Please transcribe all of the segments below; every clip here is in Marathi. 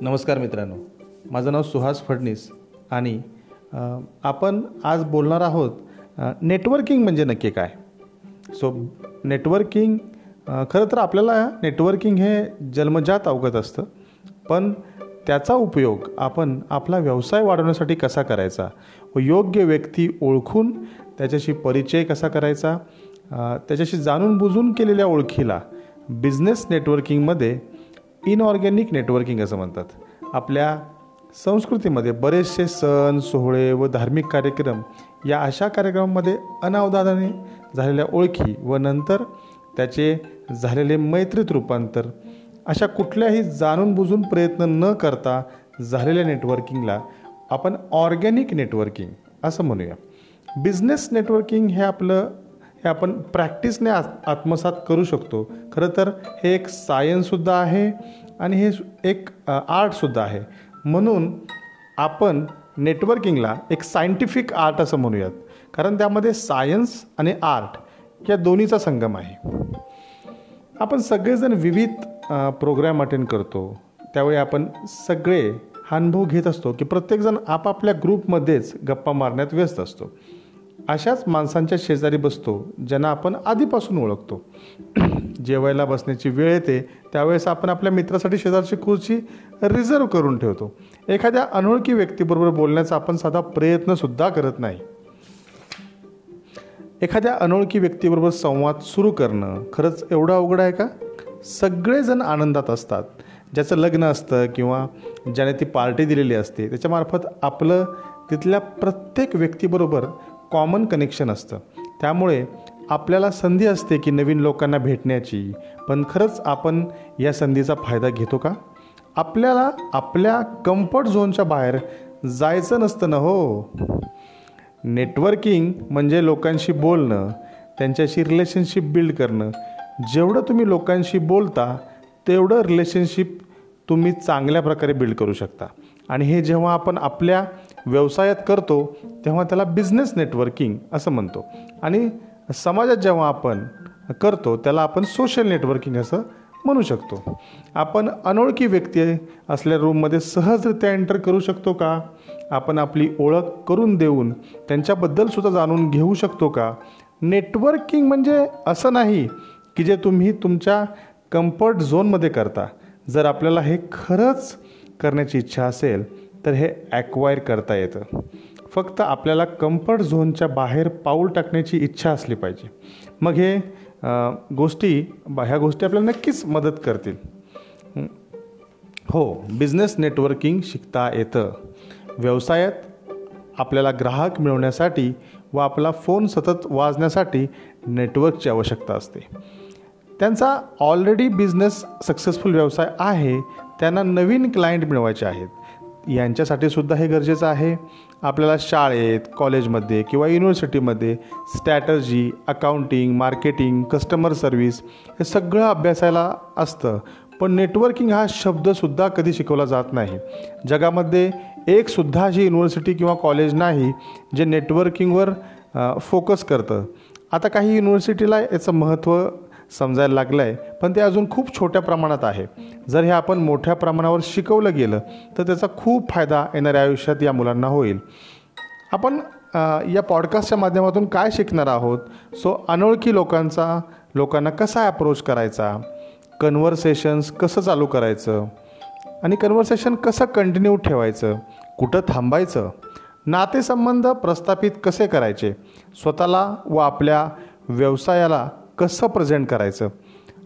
नमस्कार मित्रांनो. माझं नाव सुहास फडणीस आणि आपण आज बोलणार आहोत नेटवर्किंग म्हणजे नक्की काय? सो नेटवर्किंग खरं तर आपल्याला नेटवर्किंग हे जन्मजात अवगत असतं पण त्याचा उपयोग आपण आपला व्यवसाय वाढवण्यासाठी कसा करायचा? व योग्य व्यक्ती ओळखून त्याच्याशी परिचय कसा करायचा? त्याच्याशी जाणून बुजून केलेल्या ओळखीला बिझनेस नेटवर्किंगमध्ये इनऑर्गॅनिक नेटवर्किंग असं म्हणतात. आपल्या संस्कृतीमध्ये बरेचसे सण सोहळे व धार्मिक कार्यक्रम या अशा कार्यक्रमामध्ये अनावधानाने झालेल्या ओळखी व नंतर त्याचे झालेले मैत्रीत रूपांतर अशा कुठल्याही जाणून बुजून प्रयत्न न करता झालेल्या नेटवर्किंगला आपण ऑर्गॅनिक नेटवर्किंग असं म्हणूया. बिझनेस नेटवर्किंग हे आपलं हे आपण प्रॅक्टिसने आत आत्मसात करू शकतो. खरं तर हे एक सायन्ससुद्धा आहे आणि हे एक आर्टसुद्धा आहे. म्हणून आपण नेटवर्किंगला एक सायंटिफिक आर्ट असं म्हणूयात. कारण त्यामध्ये सायन्स आणि आर्ट या दोन्हीचा संगम आहे. आपण सगळेजण विविध प्रोग्रॅम अटेंड करतो. त्यावेळी आपण सगळे हा अनुभव घेत असतो की प्रत्येकजण आपापल्या ग्रुपमध्येच गप्पा मारण्यात व्यस्त असतो. अशाच माणसांच्या शेजारी बसतो ज्यांना आपण आधीपासून ओळखतो. जेवायला बसण्याची वेळ येते त्यावेळेस आपण आपल्या मित्रासाठी शेजारची खुर्ची रिझर्व करून ठेवतो. एखाद्या अनोळखी व्यक्तीबरोबर बोलण्याचा आपण साधा प्रयत्नसुद्धा करत नाही. एखाद्या अनोळखी व्यक्तीबरोबर संवाद सुरू करणं खरंच एवढं अवघड आहे का? सगळेजण आनंदात असतात. ज्याचं लग्न असतं किंवा ज्याने ती पार्टी दिलेली असते त्याच्यामार्फत आपलं तिथल्या प्रत्येक व्यक्तीबरोबर कॉमन कनेक्शन असतं. त्यामुळे आपल्याला संधी असते की नवीन लोकांना भेटण्याची. पण खरंच आपण या संधीचा फायदा घेतो का? आपल्याला आपल्या कम्फर्ट झोनच्या बाहेर जायचं नसतं ना हो. नेटवर्किंग म्हणजे लोकांशी बोलणं त्यांच्याशी रिलेशनशिप बिल्ड करणं. जेवढं तुम्ही लोकांशी बोलता तेवढं रिलेशनशिप तुम्ही चांगल्या प्रकारे बिल्ड करू शकता. आणि हे जेव्हा आपण आपल्या व्यवसायात करतो तेव्हा त्याला बिझनेस नेटवर्किंग असं म्हणतो. आणि समाजात जेव्हा आपण करतो त्याला आपण सोशल नेटवर्किंग असं म्हणू शकतो. आपण अनोळखी व्यक्ती असल्या रूममध्ये सहजरित्या एंटर करू शकतो का? आपण आपली ओळख करून देऊन त्यांच्याबद्दल सुद्धा जाणून घेऊ शकतो का? नेटवर्किंग म्हणजे असं नाही की जे तुम्ही तुमच्या कम्फर्ट झोनमध्ये करता. जर आपल्याला हे खरंच करण्याची इच्छा असेल तर हे ॲक्वायर करता येतं. फक्त आपल्याला कम्फर्ट झोनच्या बाहेर पाऊल टाकण्याची इच्छा असली पाहिजे. मग हे गोष्टी ह्या गोष्टी आपल्याला नक्कीच मदत करतील. हो बिझनेस नेटवर्किंग शिकता येतं. व्यवसायात आपल्याला ग्राहक मिळवण्यासाठी व आपला फोन सतत वाजण्यासाठी नेटवर्कची आवश्यकता असते. त्यांचा ऑलरेडी बिझनेस सक्सेसफुल व्यवसाय आहे त्यांना नवीन क्लायंट मिळवायचे आहेत. यांच्यासाठी सुद्धा हे गरजेचं आहे. आपल्याला शाळेत कॉलेजमध्ये किंवा युनिव्हर्सिटीमध्ये strategy accounting marketing customer service हे सगळं अभ्यासायला असतं. पण नेटवर्किंग हा शब्दसुद्धा कधी शिकवला जात नाही. जगामध्ये एकसुद्धा अशी युनिव्हर्सिटी किंवा कॉलेज नाही जे नेटवर्किंगवर फोकस करतं. आता काही युनिव्हर्सिटीला याचं महत्त्व समजायला लागलं आहे पण ते अजून खूप छोट्या प्रमाणात आहे. जर हे आपण मोठ्या प्रमाणावर शिकवलं गेलं तर त्याचा खूप फायदा येणाऱ्या आयुष्यात या मुलांना होईल. आपण या पॉडकास्टच्या माध्यमातून काय शिकणार आहोत? सो अनोळखी लोकांचा लोकांना कसा अप्रोच करायचा? कन्व्हर्सेशन्स कसं चालू करायचं? आणि कन्व्हर्सेशन कसं कंटिन्यू ठेवायचं? कुठं थांबायचं? नातेसंबंध प्रस्थापित कसे करायचे? स्वतःला व आपल्या व्यवसायाला कसं प्रेझेंट करायचं?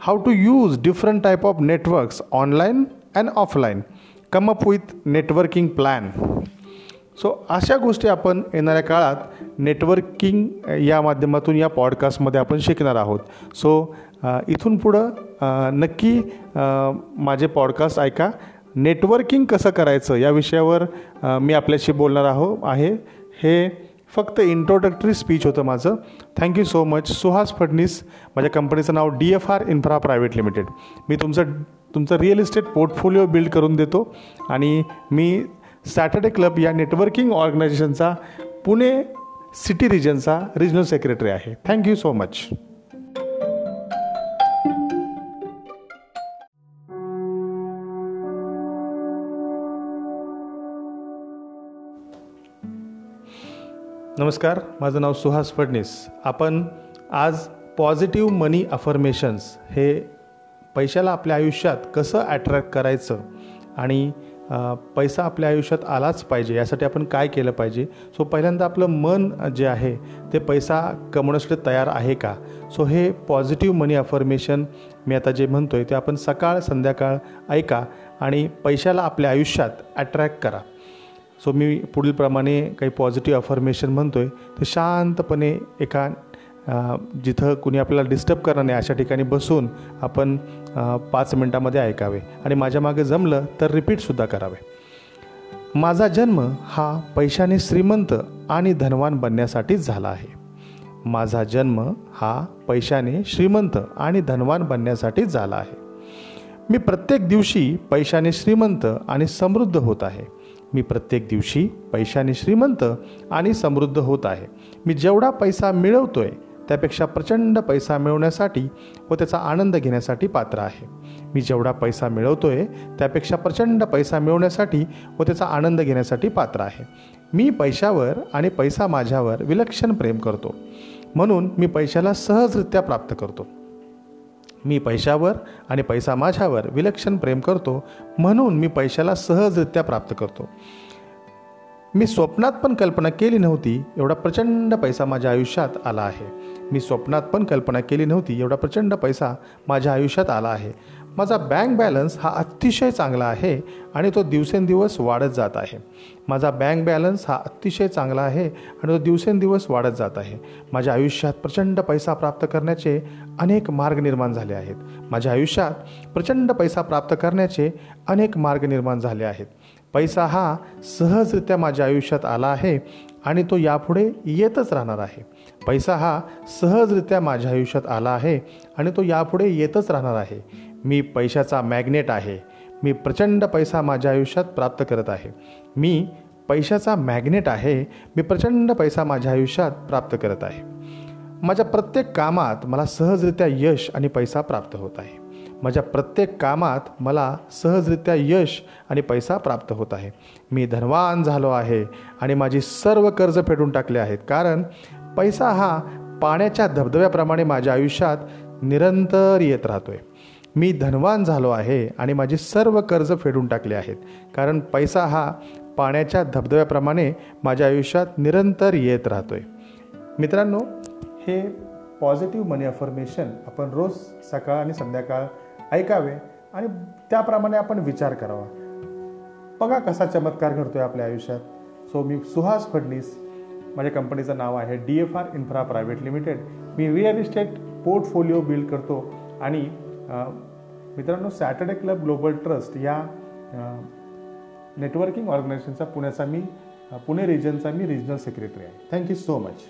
How to use different type of networks online and offline come up with networking plan so अशा गोष्टी आपण येणाऱ्या काळात नेटवर्किंग या माध्यमातून या पॉडकास्टमध्ये आपण शिकणार आहोत. सो इथून पुढं नक्की माझे पॉडकास्ट ऐका. नेटवर्किंग कसं करायचं या विषयावर मी आपल्याशी बोलणार आहो आहे. हे फक्त इंट्रोडक्टरी स्पीच होतं माझं. Thank you so much Suhas Phadnis माझ्या कंपनीचं नाव D F R infra private limited मी तुमचं तुमचं रिअल इस्टेट पोर्टफोलिओ बिल्ड करून देतो आणि मी सॅटर्डे क्लब या नेटवर्किंग ऑर्गनायझेशनचा पुणे सिटी रिजनचा रिजनल सेक्रेटरी आहे. थँक्यू सो मच नमस्कार माझं नाव सुहास फडणीस. आपण आज पॉझिटिव्ह मनी अफर्मेशन्स हे पैशाला आपल्या आयुष्यात कसं अट्रॅक्ट करायचं आणि पैसा आपल्या आयुष्यात आलाच पाहिजे यासाठी आपण काय केलं पाहिजे? सो पहिल्यांदा आपलं मन जे आहे ते पैसा कमवण्यासाठी तयार आहे का? सो हे पॉझिटिव्ह मनी अफर्मेशन मी आता जे म्हणतो आहे ते आपण सकाळ संध्याकाळ ऐका आणि पैशाला आपल्या आयुष्यात अट्रॅक्ट करा. सो मी पुढीलप्रमाणे काही पॉझिटिव्ह अफर्मेशन म्हणतो आहे ते शांतपणे एका जिथं कुणी आपल्याला डिस्टर्ब करणार नाही अशा ठिकाणी बसून आपण पाच मिनटामध्ये ऐकावे. आणि माझ्या मागे जमलं तर रिपीटसुद्धा करावे. माझा जन्म हा पैशाने श्रीमंत आणि धनवान बनण्यासाठीच झाला आहे. माझा जन्म हा पैशाने श्रीमंत आणि धनवान बनण्यासाठीच झाला आहे. मी प्रत्येक दिवशी पैशाने श्रीमंत आणि समृद्ध होत आहे. मी प्रत्येक दिवशी पैशाने श्रीमंत आणि समृद्ध होत आहे. मी जेवढा पैसा मिळवतोय त्यापेक्षा प्रचंड पैसा मिळवण्यासाठी व त्याचा आनंद घेण्यासाठी पात्र आहे. मी जेवढा पैसा मिळवतोय त्यापेक्षा प्रचंड पैसा मिळवण्यासाठी व त्याचा आनंद घेण्यासाठी पात्र आहे. मी पैशावर आणि पैसा माझ्यावर विलक्षण प्रेम करतो. म्हणून मी पैशाला सहजरित्या प्राप्त करतो. मी पैशावर आणि पैसा माझ्यावर विलक्षण प्रेम करतो म्हणून मी पैशाला सहजरित्या प्राप्त करतो. मी स्वप्नात पण कल्पना केली नव्हती एवढा प्रचंड पैसा माझ्या आयुष्यात आला आहे. मी स्वप्नात पण कल्पना केली नव्हती एवढा प्रचंड पैसा माझ्या आयुष्यात आला आहे. माझा बँक बॅलन्स हा अतिशय चांगला आहे आणि तो दिवसेंदिवस वाढत जात आहे. माझा बँक बॅलन्स हा अतिशय चांगला आहे आणि तो दिवसेंदिवस वाढत जात आहे. माझ्या आयुष्यात प्रचंड पैसा प्राप्त करण्याचे अनेक मार्ग निर्माण झाले आहेत. माझ्या आयुष्यात प्रचंड पैसा प्राप्त करण्याचे अनेक मार्ग निर्माण झाले आहेत. पैसा हा सहजरित्या माझ्या आयुष्यात आला आहे आणि तो यापुढे येतच राहणार आहे. पैसा हा सहजरित्या माझ्या आयुष्यात आला आहे आणि तो यापुढे येतच राहणार आहे. मी पैशाचा मॅग्नेट आहे. मी प्रचंड पैसा माझ्या आयुष्यात प्राप्त करत आहे. मी पैशाचा मॅग्नेट आहे. मी प्रचंड पैसा माझ्या आयुष्यात प्राप्त करत आहे. माझ्या प्रत्येक कामात मला सहजरित्या यश आणि पैसा प्राप्त होत आहे. माझ्या प्रत्येक कामात मला सहजरित्या यश आणि पैसा प्राप्त होत आहे. मी धनवान झालो आहे आणि माझी सर्व कर्ज फेडून टाकले आहेत. कारण पैसा हा पाण्याच्या धबधब्याप्रमाणे माझ्या आयुष्यात निरंतर येत राहतोय. मी धनवान झालो आहे आणि माझी सर्व कर्ज फेडून टाकले आहेत. कारण पैसा हा पाण्याच्या धबधब्याप्रमाणे माझ्या आयुष्यात निरंतर येत राहतो आहे मित्रांनो हे पॉझिटिव्ह मनी अफर्मेशन आपण रोज सकाळ आणि संध्याकाळ ऐकावे आणि त्याप्रमाणे आपण विचार करावा. बघा कसा चमत्कार घडतो आहे आपल्या आयुष्यात. सो मी सुहास फडणीस. माझ्या कंपनीचं नाव आहे D F R infra private limited मी रिअल इस्टेट पोर्टफोलिओ बिल्ड करतो आणि मित्रांनो सॅटर्डे क्लब ग्लोबल ट्रस्ट या नेटवर्किंग ऑर्गनायझेशनचा पुण्याचा मी पुणे रिजनचा मी रिजनल सेक्रेटरी आहे. Thank you so much